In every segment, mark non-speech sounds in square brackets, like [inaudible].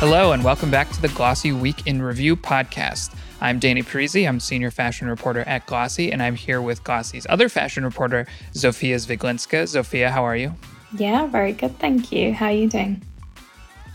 Hello, and welcome back to the Glossy Week in Review podcast. I'm Danny Parisi. I'm senior fashion reporter at Glossy, and I'm here with Glossy's other fashion reporter, Zofia Zwieglinska. Zofia, how are you? Yeah, very good. Thank you. How are you doing?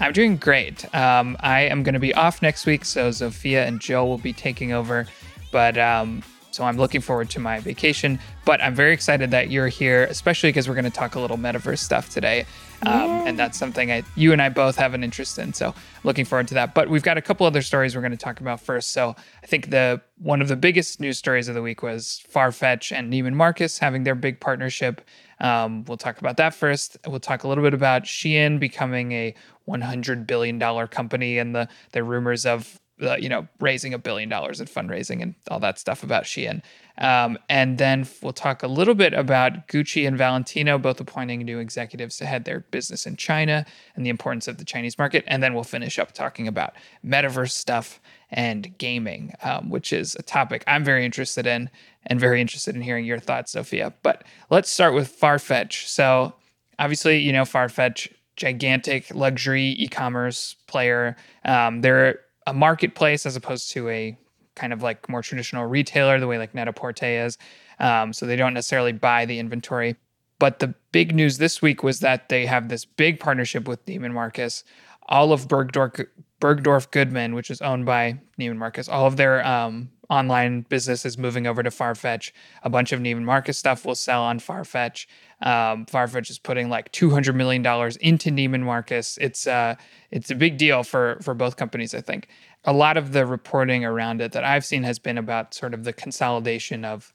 I'm doing great. Um, I am going to be off next week, so Zofia and Joe will be taking over. But um, so I'm looking forward to my vacation. But I'm very excited that you're here, especially because we're going to talk a little metaverse stuff today. Um, and that's something I, you and I both have an interest in. So looking forward to that. But we've got a couple other stories we're going to talk about first. So I think the one of the biggest news stories of the week was Farfetch and Neiman Marcus having their big partnership. Um, we'll talk about that first. We'll talk a little bit about Shein becoming a 100 billion dollar company and the the rumors of uh, you know, raising a billion dollars in fundraising and all that stuff about Shein. Um, and then we'll talk a little bit about Gucci and Valentino both appointing new executives to head their business in China and the importance of the Chinese market. And then we'll finish up talking about metaverse stuff and gaming, um, which is a topic I'm very interested in and very interested in hearing your thoughts, Zofia. But let's start with Farfetch. So obviously, you know, Farfetch gigantic luxury e-commerce player. Um, they're a marketplace as opposed to a kind of like more traditional retailer, the way like Net-a-Porter is. Um, so they don't necessarily buy the inventory. But the big news this week was that they have this big partnership with Neiman Marcus. All of Bergdorf, Bergdorf Goodman, which is owned by Neiman Marcus, all of their um, online business is moving over to Farfetch. A bunch of Neiman Marcus stuff will sell on Farfetch. Um, Farfetch is putting like two hundred million dollars into Neiman Marcus. It's uh, it's a big deal for for both companies. I think a lot of the reporting around it that I've seen has been about sort of the consolidation of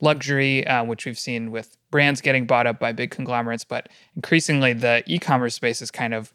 luxury, uh, which we've seen with brands getting bought up by big conglomerates, but increasingly the e-commerce space is kind of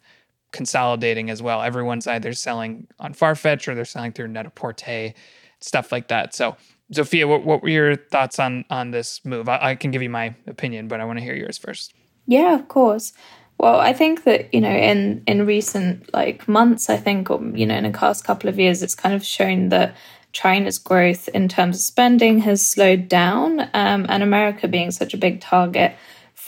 consolidating as well. Everyone's either selling on Farfetch or they're selling through Net-a-Porter, stuff like that. So Zofia, what, what were your thoughts on on this move? I, I can give you my opinion, but I want to hear yours first. Yeah, of course. Well, I think that you know, in in recent like months, I think, or you know, in the past couple of years, it's kind of shown that China's growth in terms of spending has slowed down, um, and America being such a big target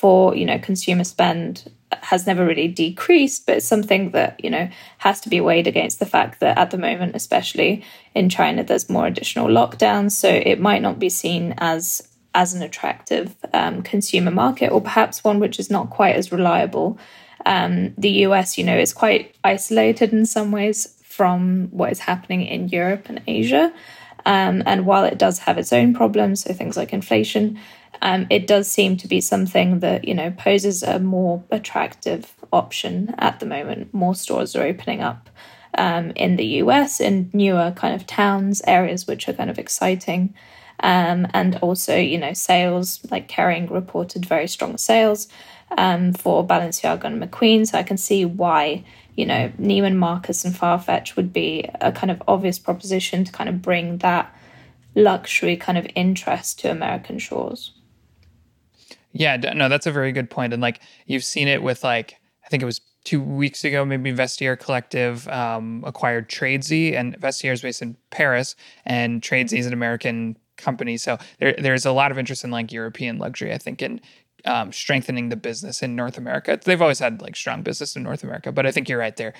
for you know consumer spend has never really decreased, but it's something that, you know, has to be weighed against the fact that at the moment, especially in China, there's more additional lockdowns. So it might not be seen as as an attractive um, consumer market, or perhaps one which is not quite as reliable. Um, the US, you know, is quite isolated in some ways from what is happening in Europe and Asia. Um, and while it does have its own problems, so things like inflation, um, it does seem to be something that you know poses a more attractive option at the moment. More stores are opening up um, in the US in newer kind of towns, areas which are kind of exciting. Um, and also, you know, sales like Kering reported very strong sales um, for Balenciaga and McQueen. So I can see why, you know, Neiman Marcus and Farfetch would be a kind of obvious proposition to kind of bring that luxury kind of interest to American shores. Yeah, no, that's a very good point. And like you've seen it with like I think it was two weeks ago, maybe Vestiaire Collective um, acquired Tradesy, and Vestiaire is based in Paris, and Tradesy is an American company. So there, there's a lot of interest in like European luxury. I think in um, strengthening the business in North America. They've always had like strong business in North America, but I think you're right there.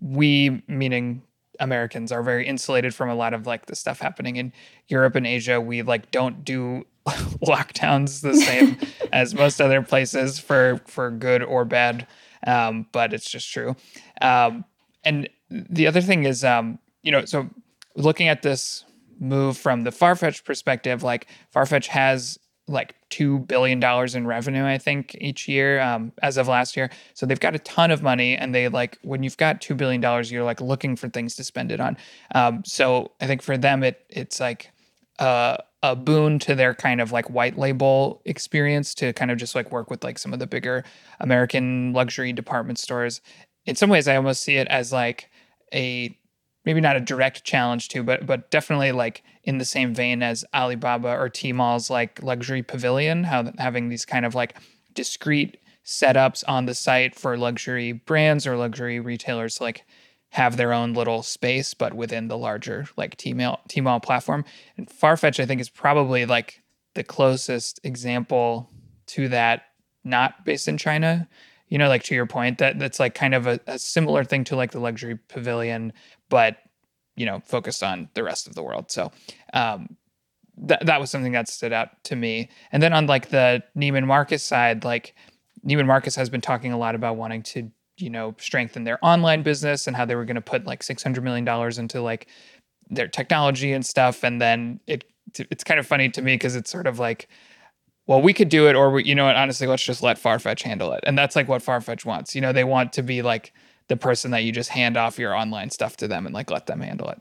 We, meaning Americans, are very insulated from a lot of like the stuff happening in Europe and Asia. We like don't do [laughs] lockdowns the same [laughs] as most other places for for good or bad, um, but it's just true. Um, and the other thing is, um, you know, so looking at this move from the Farfetch perspective, like Farfetch has like two billion dollars in revenue, I think, each year um, as of last year. So they've got a ton of money, and they like when you've got two billion dollars, you're like looking for things to spend it on. Um, so I think for them, it it's like uh, a boon to their kind of like white label experience to kind of just like work with like some of the bigger American luxury department stores. In some ways, I almost see it as like a maybe not a direct challenge to, but but definitely like in the same vein as Alibaba or Tmall's like luxury pavilion, how having these kind of like discrete setups on the site for luxury brands or luxury retailers like have their own little space, but within the larger like Tmall Tmall platform. And Farfetch, I think, is probably like the closest example to that, not based in China. you know, like to your point, that that's like kind of a, a similar thing to like the luxury pavilion, but you know, focused on the rest of the world. So um, that that was something that stood out to me. And then on like the Neiman Marcus side, like Neiman Marcus has been talking a lot about wanting to you know strengthen their online business and how they were going to put like 600 million dollars into like their technology and stuff. And then it it's kind of funny to me because it's sort of like well we could do it or we, you know what honestly let's just let farfetch handle it. And that's like what farfetch wants. You know they want to be like the person that you just hand off your online stuff to them and like let them handle it.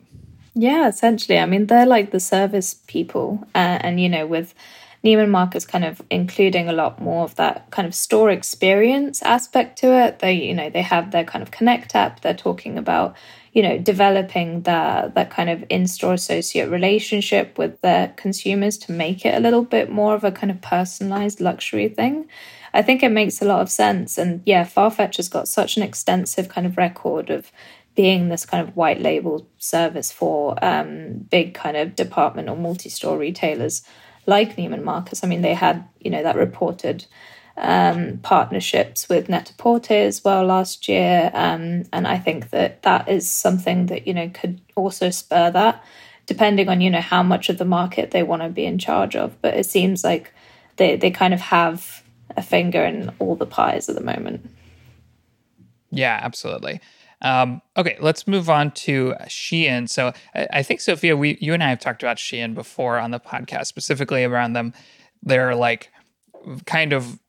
Yeah essentially. I mean they're like the service people uh, and you know with Neiman Marcus kind of including a lot more of that kind of store experience aspect to it. They, you know, they have their kind of Connect app. They're talking about, you know, developing that that kind of in-store associate relationship with their consumers to make it a little bit more of a kind of personalized luxury thing. I think it makes a lot of sense. And yeah, Farfetch has got such an extensive kind of record of being this kind of white label service for um, big kind of department or multi-store retailers like Neiman Marcus. I mean, they had, you know, that reported um, partnerships with Net-a-Porter as well last year. Um, and I think that that is something that, you know, could also spur that, depending on, you know, how much of the market they want to be in charge of. But it seems like they, they kind of have a finger in all the pies at the moment. Yeah, absolutely. Um, okay, let's move on to Shein. So I, I, think Zofia, we you and I have talked about Shein before on the podcast, specifically around them. They're like kind of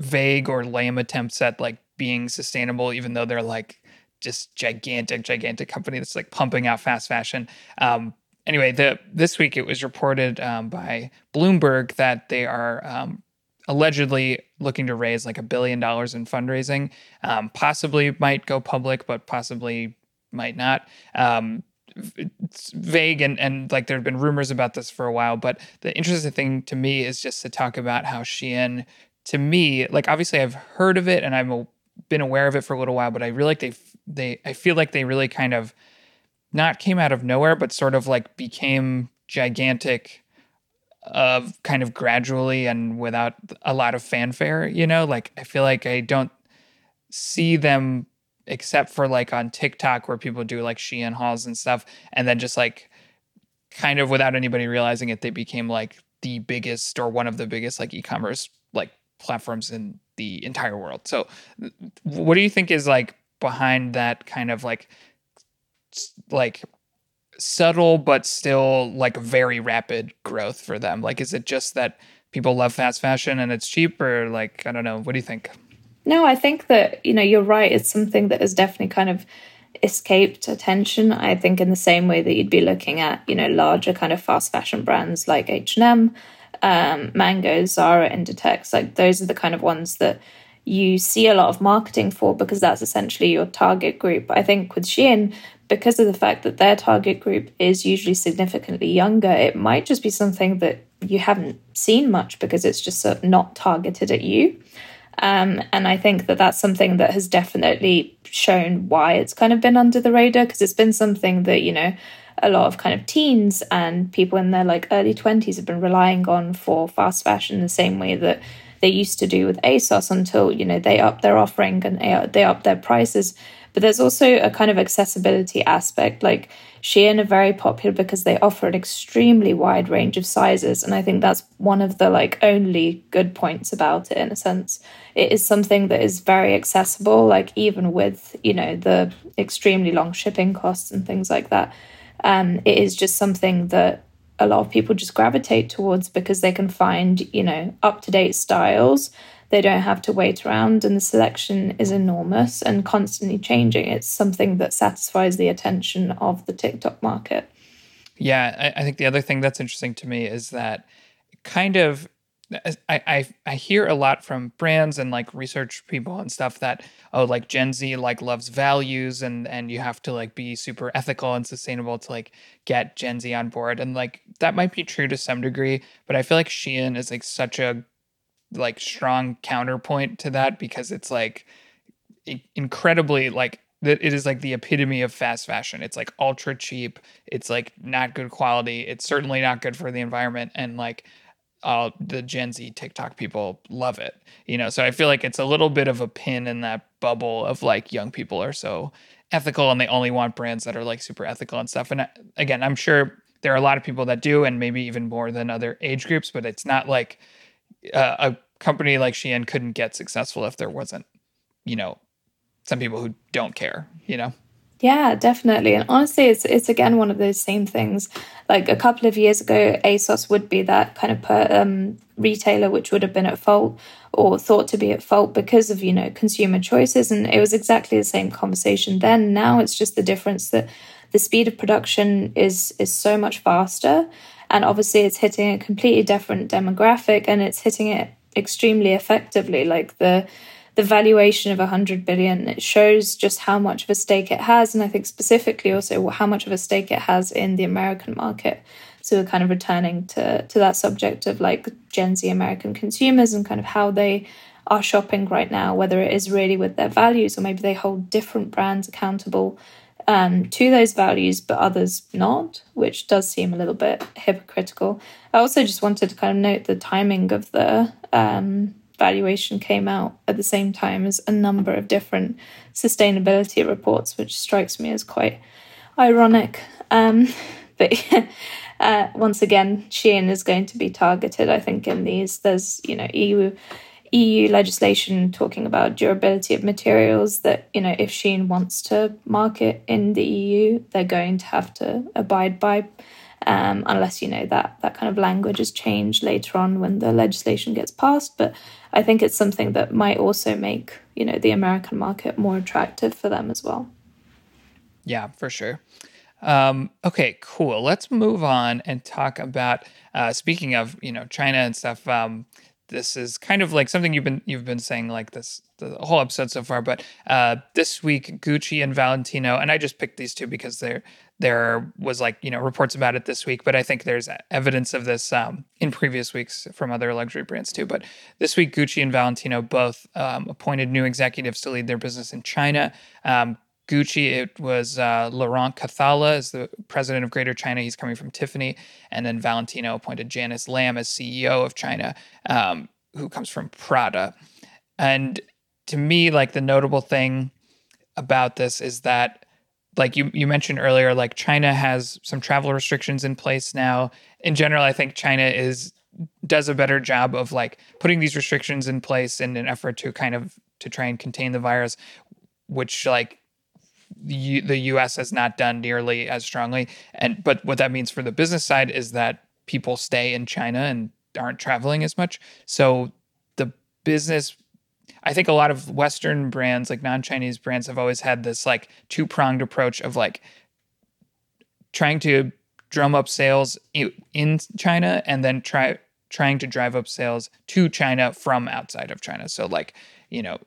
vague or lame attempts at like being sustainable, even though they're like just gigantic, gigantic company that's like pumping out fast fashion. Um, anyway, the this week it was reported um, by Bloomberg that they are um, allegedly looking to raise like a billion dollars in fundraising. Um, possibly might go public, but possibly might not. Um, it's vague and, and like there have been rumors about this for a while. But the interesting thing to me is just to talk about how Shein, to me, like obviously I've heard of it and I've been aware of it for a little while, but I really like they they I feel like they really kind of not came out of nowhere, but sort of like became gigantic of kind of gradually and without a lot of fanfare, you know? Like I feel like I don't see them except for like on TikTok where people do like Shein hauls and stuff and then just like kind of without anybody realizing it they became like the biggest or one of the biggest like e-commerce like platforms in the entire world. So what do you think is like behind that kind of like like subtle but still like very rapid growth for them? Like, is it just that people love fast fashion and it's cheap, or like, I don't know. What do you think? No, I think that, you know, you're right. It's something that has definitely kind of escaped attention. I think in the same way that you'd be looking at, you know, larger kind of fast fashion brands like H&M, um, Mango, Zara, Inditex, like those are the kind of ones that you see a lot of marketing for because that's essentially your target group. I think with Shein, because of the fact that their target group is usually significantly younger, it might just be something that you haven't seen much because it's just not targeted at you. Um, and I think that that's something that has definitely shown why it's kind of been under the radar because it's been something that, you know, a lot of kind of teens and people in their like early 20s have been relying on for fast fashion the same way that they used to do with ASOS until, you know, they up their offering and they up their prices but there's also a kind of accessibility aspect. Like Shein are very popular because they offer an extremely wide range of sizes. And I think that's one of the like only good points about it in a sense. It is something that is very accessible, like even with, you know, the extremely long shipping costs and things like that. Um, it is just something that a lot of people just gravitate towards because they can find, you know, up to date styles they don't have to wait around, and the selection is enormous and constantly changing. It's something that satisfies the attention of the TikTok market. Yeah, I, I think the other thing that's interesting to me is that kind of I, I I hear a lot from brands and like research people and stuff that oh like Gen Z like loves values and and you have to like be super ethical and sustainable to like get Gen Z on board and like that might be true to some degree but I feel like Shein is like such a like strong counterpoint to that because it's like incredibly like that it is like the epitome of fast fashion. It's like ultra cheap. It's like not good quality. It's certainly not good for the environment and like all the Gen Z TikTok people love it. You know, so I feel like it's a little bit of a pin in that bubble of like young people are so ethical and they only want brands that are like super ethical and stuff. And I, again, I'm sure there are a lot of people that do, and maybe even more than other age groups, but it's not like uh, a company like Shein couldn't get successful if there wasn't, you know, some people who don't care, you know? Yeah, definitely. And honestly, it's it's again one of those same things. Like a couple of years ago, ASOS would be that kind of per, um, retailer which would have been at fault or thought to be at fault because of you know consumer choices, and it was exactly the same conversation then. Now it's just the difference that the speed of production is is so much faster, and obviously it's hitting a completely different demographic, and it's hitting it extremely effectively. Like the the valuation of 100 billion it shows just how much of a stake it has and i think specifically also how much of a stake it has in the american market. So we're kind of returning to to that subject of like gen z american consumers and kind of how they are shopping right now whether it is really with their values or maybe they hold different brands accountable um, to those values but others not which does seem a little bit hypocritical. I also just wanted to kind of note the timing of the um, valuation came out at the same time as a number of different sustainability reports, which strikes me as quite ironic. Um, [laughs] but [laughs] uh, once again, Shein is going to be targeted. I think in these, there's you know EU EU legislation talking about durability of materials. That you know if Shein wants to market in the EU, they're going to have to abide by um, unless you know that that kind of language is changed later on when the legislation gets passed. But I think it's something that might also make you know the American market more attractive for them as well. Yeah, for sure. Um, okay, cool. Let's move on and talk about. Uh, speaking of you know China and stuff. Um, this is kind of like something you've been you've been saying like this the whole episode so far. But uh, this week, Gucci and Valentino, and I just picked these two because they're there was like you know reports about it this week but i think there's evidence of this um, in previous weeks from other luxury brands too. But this week gucci and valentino both um, appointed new executives to lead their business in china. Um, gucci it was uh, laurent cathala as the president of greater china. He's coming from tiffany. And then valentino appointed janice lam as ceo of china um, who comes from prada. And to me like the notable thing about this is that like you you mentioned earlier like China has some travel restrictions in place now. In general, I think China is does a better job of like putting these restrictions in place in an effort to kind of to try and contain the virus which like the, the US has not done nearly as strongly and but what that means for the business side is that people stay in China and aren't traveling as much. So the business I think a lot of Western brands, like non Chinese brands, have always had this like two pronged approach of like trying to drum up sales in China and then try trying to drive up sales to China from outside of China. So like, you know,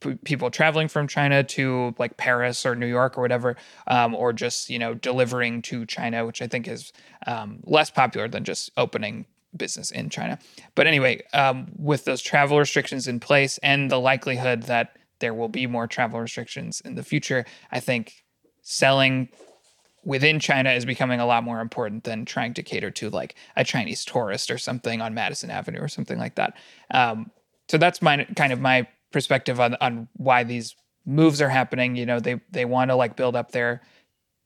p- people traveling from China to like Paris or New York or whatever, um, or just you know delivering to China, which I think is um, less popular than just opening business in China. But anyway, um, with those travel restrictions in place and the likelihood that there will be more travel restrictions in the future, I think selling within China is becoming a lot more important than trying to cater to like a Chinese tourist or something on Madison Avenue or something like that. Um, so that's my kind of my perspective on on why these moves are happening. You know, they they want to like build up their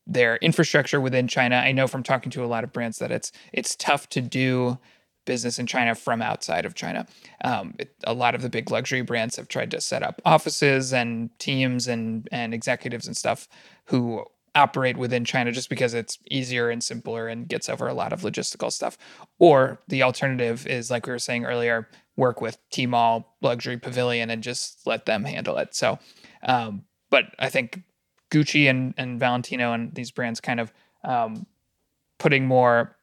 their infrastructure within China. I know from talking to a lot of brands that it's it's tough to do business in China from outside of China. Um, it, a lot of the big luxury brands have tried to set up offices and teams and and executives and stuff who operate within China just because it's easier and simpler and gets over a lot of logistical stuff. Or the alternative is like we were saying earlier, work with Tmall Luxury Pavilion and just let them handle it. So, um, but I think Gucci and and Valentino and these brands kind of um, putting more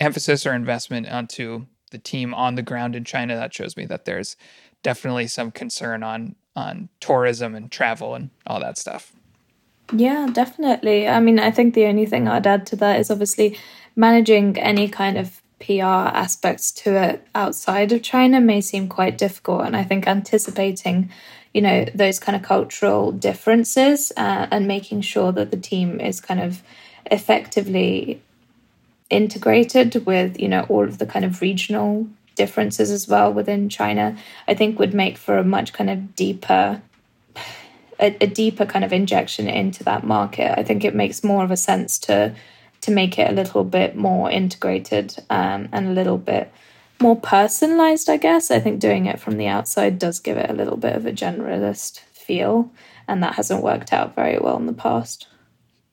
emphasis or investment onto the team on the ground in China, that shows me that there's definitely some concern on on tourism and travel and all that stuff. Yeah, definitely. I mean, I think the only thing I'd add to that is obviously managing any kind of PR aspects to it outside of China may seem quite difficult. And I think anticipating, you know, those kind of cultural differences uh, and making sure that the team is kind of effectively integrated with you know all of the kind of regional differences as well within China, I think would make for a much kind of deeper a, a, deeper kind of injection into that market. I think it makes more of a sense to to make it a little bit more integrated um, and a little bit more personalized. I guess I think doing it from the outside does give it a little bit of a generalist feel, and that hasn't worked out very well in the past.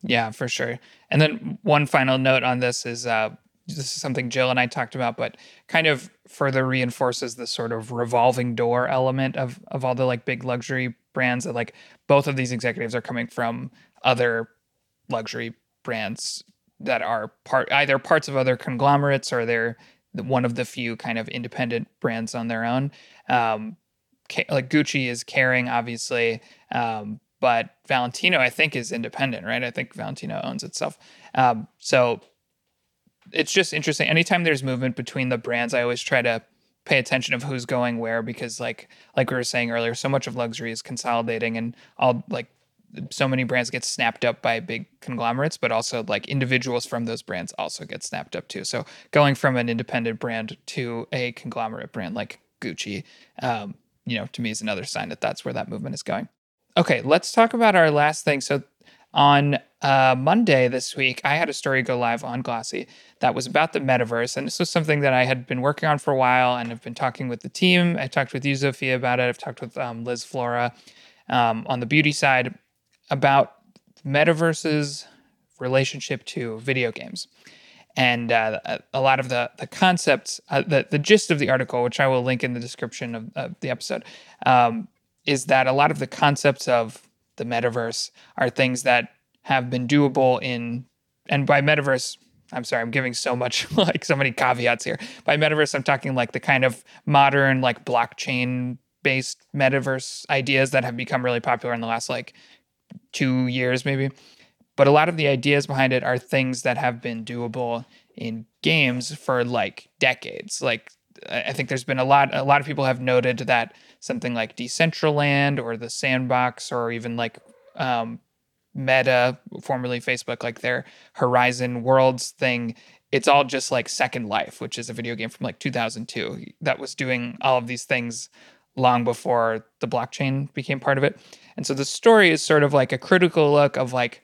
Yeah, for sure. And then one final note on this is uh, this is something Jill and I talked about, but kind of further reinforces the sort of revolving door element of of all the like big luxury brands that like both of these executives are coming from other luxury brands that are part either parts of other conglomerates or they're one of the few kind of independent brands on their own. Um, like Gucci is Kering, obviously, um, but Valentino I think is independent, right? I think Valentino owns itself. Um, so it's just interesting. Anytime there's movement between the brands, I always try to pay attention of who's going where because like like we were saying earlier, so much of luxury is consolidating and all like so many brands get snapped up by big conglomerates, but also like individuals from those brands also get snapped up too. So going from an independent brand to a conglomerate brand like Gucci, um, you know, to me is another sign that that's where that movement is going. Okay, let's talk about our last thing. So on uh, Monday this week, I had a story go live on Glossy that was about the metaverse. And this was something that I had been working on for a while and have been talking with the team. I talked with you, Zofia, about it. I've talked with um, Liz Flora um, on the beauty side about metaverse's relationship to video games. And uh, a lot of the, the concepts, uh, the, the gist of the article, which I will link in the description of, of the episode, um, is that a lot of the concepts of the metaverse are things that have been doable in and by metaverse I'm sorry, I'm giving so much [laughs] like so many caveats here. By metaverse, I'm talking like the kind of modern like blockchain based metaverse ideas that have become really popular in the last like 2 years maybe. But a lot of the ideas behind it are things that have been doable in games for like decades. Like I think there's been a lot a lot of people have noted that something like Decentraland or the Sandbox or even like um, Meta, formerly Facebook, like their Horizon Worlds thing, it's all just like Second Life, which is a video game from like 2002 that was doing all of these things long before the blockchain became part of it. And so the story is sort of like a critical look of like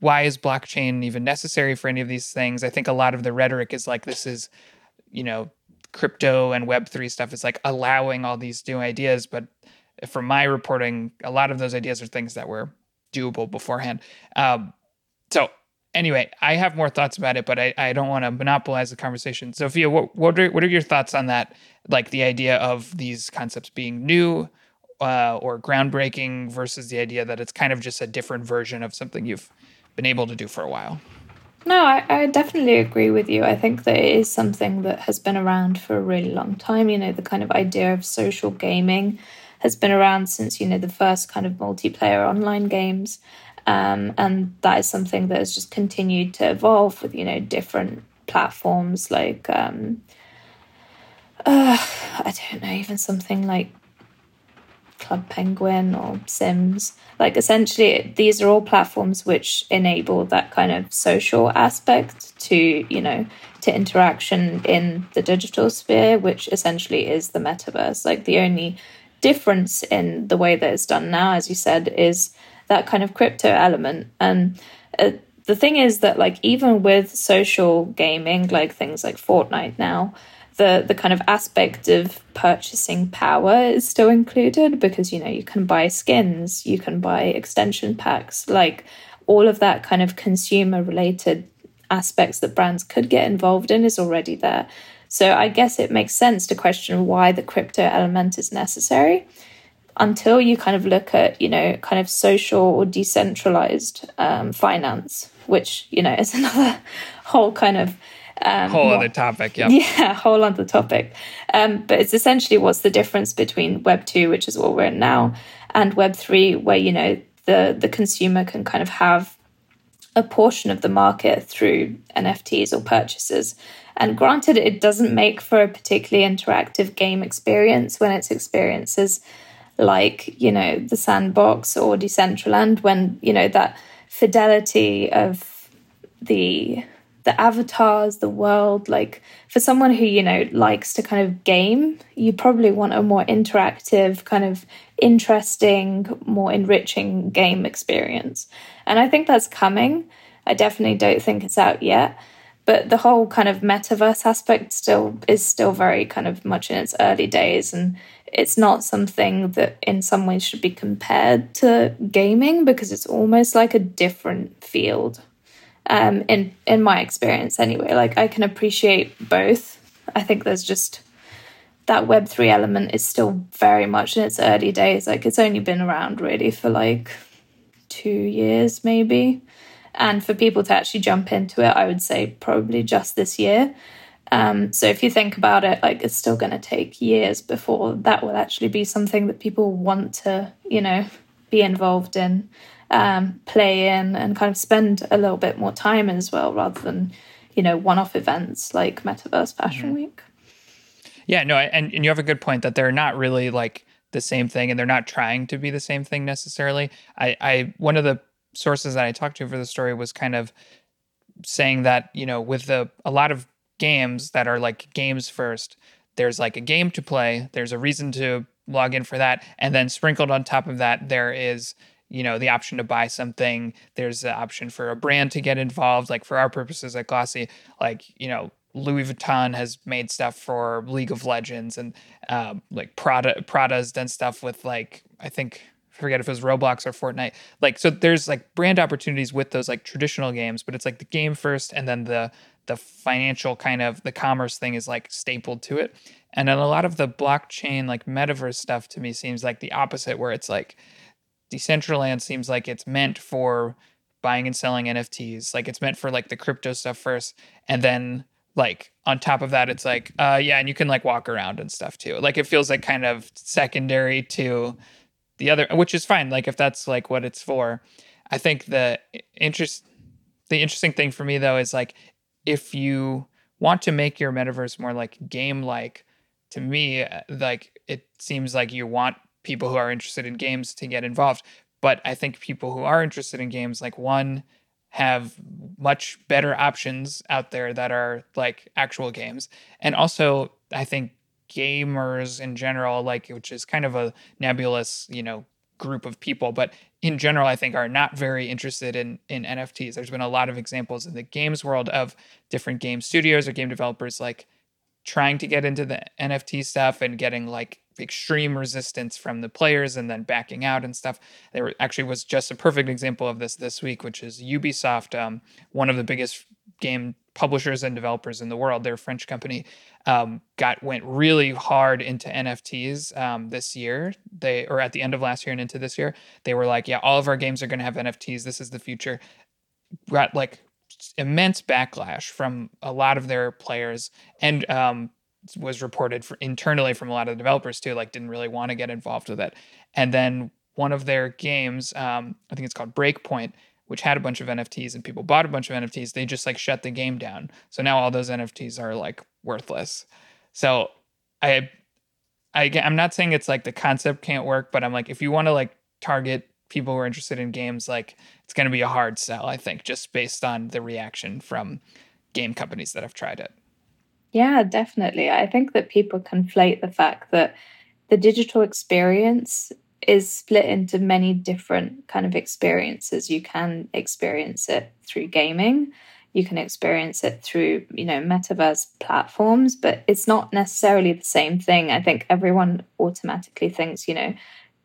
why is blockchain even necessary for any of these things? I think a lot of the rhetoric is like this is, you know, crypto and web3 stuff is like allowing all these new ideas, but from my reporting, a lot of those ideas are things that were doable beforehand. Um, so anyway, I have more thoughts about it, but I, I don't want to monopolize the conversation. Zofia, what what are what are your thoughts on that? Like the idea of these concepts being new uh, or groundbreaking versus the idea that it's kind of just a different version of something you've been able to do for a while. No, I, I definitely agree with you. I think that it is something that has been around for a really long time. You know, the kind of idea of social gaming has been around since, you know, the first kind of multiplayer online games. Um, and that is something that has just continued to evolve with, you know, different platforms like, um, uh, I don't know, even something like Club Penguin or Sims. Like essentially, these are all platforms which enable that kind of social aspect to, you know, to interaction in the digital sphere, which essentially is the metaverse. Like the only difference in the way that it's done now, as you said, is that kind of crypto element. And uh, the thing is that, like, even with social gaming, like things like Fortnite now, the the kind of aspect of purchasing power is still included because you know you can buy skins, you can buy extension packs, like all of that kind of consumer related aspects that brands could get involved in is already there. So I guess it makes sense to question why the crypto element is necessary until you kind of look at, you know, kind of social or decentralized um, finance, which, you know, is [laughs] another whole kind of um, whole other topic, yeah. [laughs] Yeah, whole other topic. Um, but it's essentially what's the difference between Web 2, which is what we're in now, and Web 3, where, you know, the, the consumer can kind of have a portion of the market through NFTs or purchases. And granted, it doesn't make for a particularly interactive game experience when it's experiences like, you know, the sandbox or Decentraland, when, you know, that fidelity of the the avatars, the world. Like for someone who, you know, likes to kind of game, you probably want a more interactive, kind of interesting, more enriching game experience. And I think that's coming. I definitely don't think it's out yet. But the whole kind of metaverse aspect still is still very kind of much in its early days and it's not something that in some ways should be compared to gaming because it's almost like a different field um, in in my experience anyway. Like I can appreciate both. I think there's just that Web three element is still very much in its early days. Like it's only been around really for like two years maybe, and for people to actually jump into it, I would say probably just this year. Um, so if you think about it, like it's still going to take years before that will actually be something that people want to, you know, be involved in um, play in and kind of spend a little bit more time as well rather than you know one-off events like metaverse fashion mm-hmm. week yeah no and, and you have a good point that they're not really like the same thing and they're not trying to be the same thing necessarily i i one of the sources that i talked to for the story was kind of saying that you know with the a lot of games that are like games first there's like a game to play there's a reason to log in for that. And then sprinkled on top of that there is you know the option to buy something. There's the option for a brand to get involved. Like for our purposes at glossy like you know louis vuitton has made stuff for league of legends and um, like prada prada's done stuff with like i think forget if it was roblox or fortnite like so there's like brand opportunities with those like traditional games but it's like the game first and then the the financial kind of the commerce thing is like stapled to it and then a lot of the blockchain like metaverse stuff to me seems like the opposite where it's like Decentraland seems like it's meant for buying and selling NFTs. Like it's meant for like the crypto stuff first, and then like on top of that, it's like uh yeah, and you can like walk around and stuff too. Like it feels like kind of secondary to the other, which is fine. Like if that's like what it's for. I think the interest the interesting thing for me though is like if you want to make your metaverse more like game like to me uh, like it seems like you want people who are interested in games to get involved. But I think people who are interested in games, like one, have much better options out there that are like actual games. And also, I think gamers in general, like, which is kind of a nebulous, you know, group of people, but in general, I think are not very interested in in NFTs. There's been a lot of examples in the games world of different game studios or game developers like trying to get into the NFT stuff and getting like extreme resistance from the players and then backing out and stuff. There actually was just a perfect example of this this week, which is Ubisoft, um, one of the biggest game publishers and developers in the world. They're a French company. Um, got went really hard into NFTs um, this year. They or at the end of last year and into this year, they were like, "Yeah, all of our games are going to have NFTs. This is the future." Got like immense backlash from a lot of their players and um, was reported for internally from a lot of the developers too, like didn't really want to get involved with it. And then one of their games, um, I think it's called Breakpoint, which had a bunch of NFTs and people bought a bunch of NFTs, they just like shut the game down. So now all those NFTs are like worthless. So I, I I'm not saying it's like the concept can't work, but I'm like if you want to like target people who are interested in games, like it's going to be a hard sell, I think, just based on the reaction from game companies that have tried it. Yeah, definitely. I think that people conflate the fact that the digital experience is split into many different kind of experiences. You can experience it through gaming, you can experience it through, you know, metaverse platforms, but it's not necessarily the same thing. I think everyone automatically thinks, you know,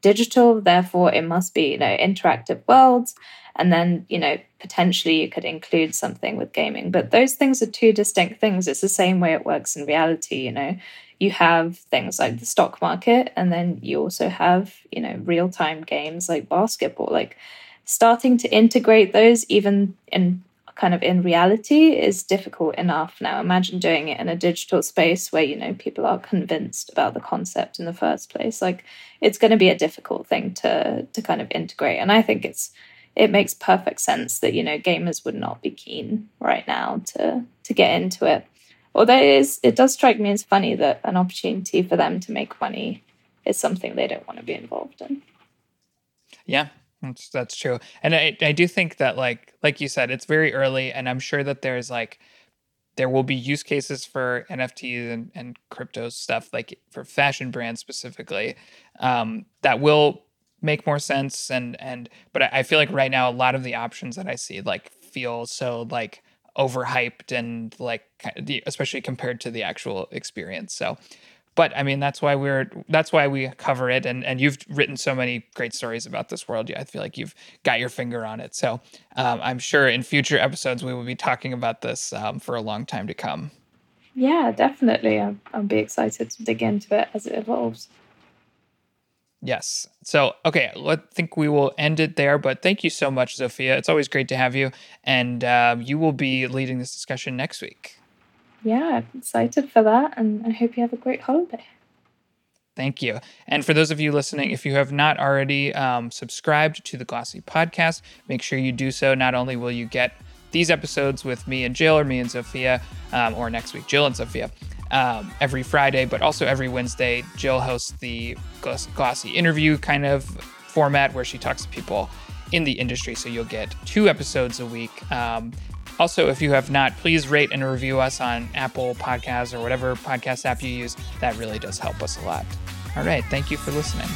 digital, therefore it must be, you know, interactive worlds. And then, you know, potentially you could include something with gaming. But those things are two distinct things. It's the same way it works in reality, you know. You have things like the stock market, and then you also have, you know, real time games like basketball. Like starting to integrate those even in kind of in reality is difficult enough now imagine doing it in a digital space where you know people are convinced about the concept in the first place like it's going to be a difficult thing to to kind of integrate and i think it's it makes perfect sense that you know gamers would not be keen right now to to get into it. Although it is, it does strike me as funny that an opportunity for them to make money is something they don't want to be involved in. Yeah, that's, that's true, and I I do think that like like you said, it's very early, and I'm sure that there's like there will be use cases for NFTs and, and crypto stuff, like for fashion brands specifically, um, that will make more sense. And and but I feel like right now a lot of the options that I see like feel so like overhyped and like especially compared to the actual experience. So but I mean that's why we're that's why we cover it and and you've written so many great stories about this world. Yeah. I feel like you've got your finger on it. So um, I'm sure in future episodes we will be talking about this um, for a long time to come. Yeah, definitely. I'll, I'll be excited to dig into it as it evolves. Yes. So, okay, I think we will end it there. But thank you so much, Zofia. It's always great to have you. And uh, you will be leading this discussion next week. Yeah, I'm excited for that. And I hope you have a great holiday. Thank you. And for those of you listening, if you have not already um, subscribed to the Glossy podcast, make sure you do so. Not only will you get these episodes with me and Jill, or me and Zofia, um, or next week, Jill and Zofia. um, every Friday, but also every Wednesday, Jill hosts the glossy interview kind of format where she talks to people in the industry. So you'll get two episodes a week. Um, also, if you have not, please rate and review us on Apple Podcasts or whatever podcast app you use. That really does help us a lot. All right. Thank you for listening.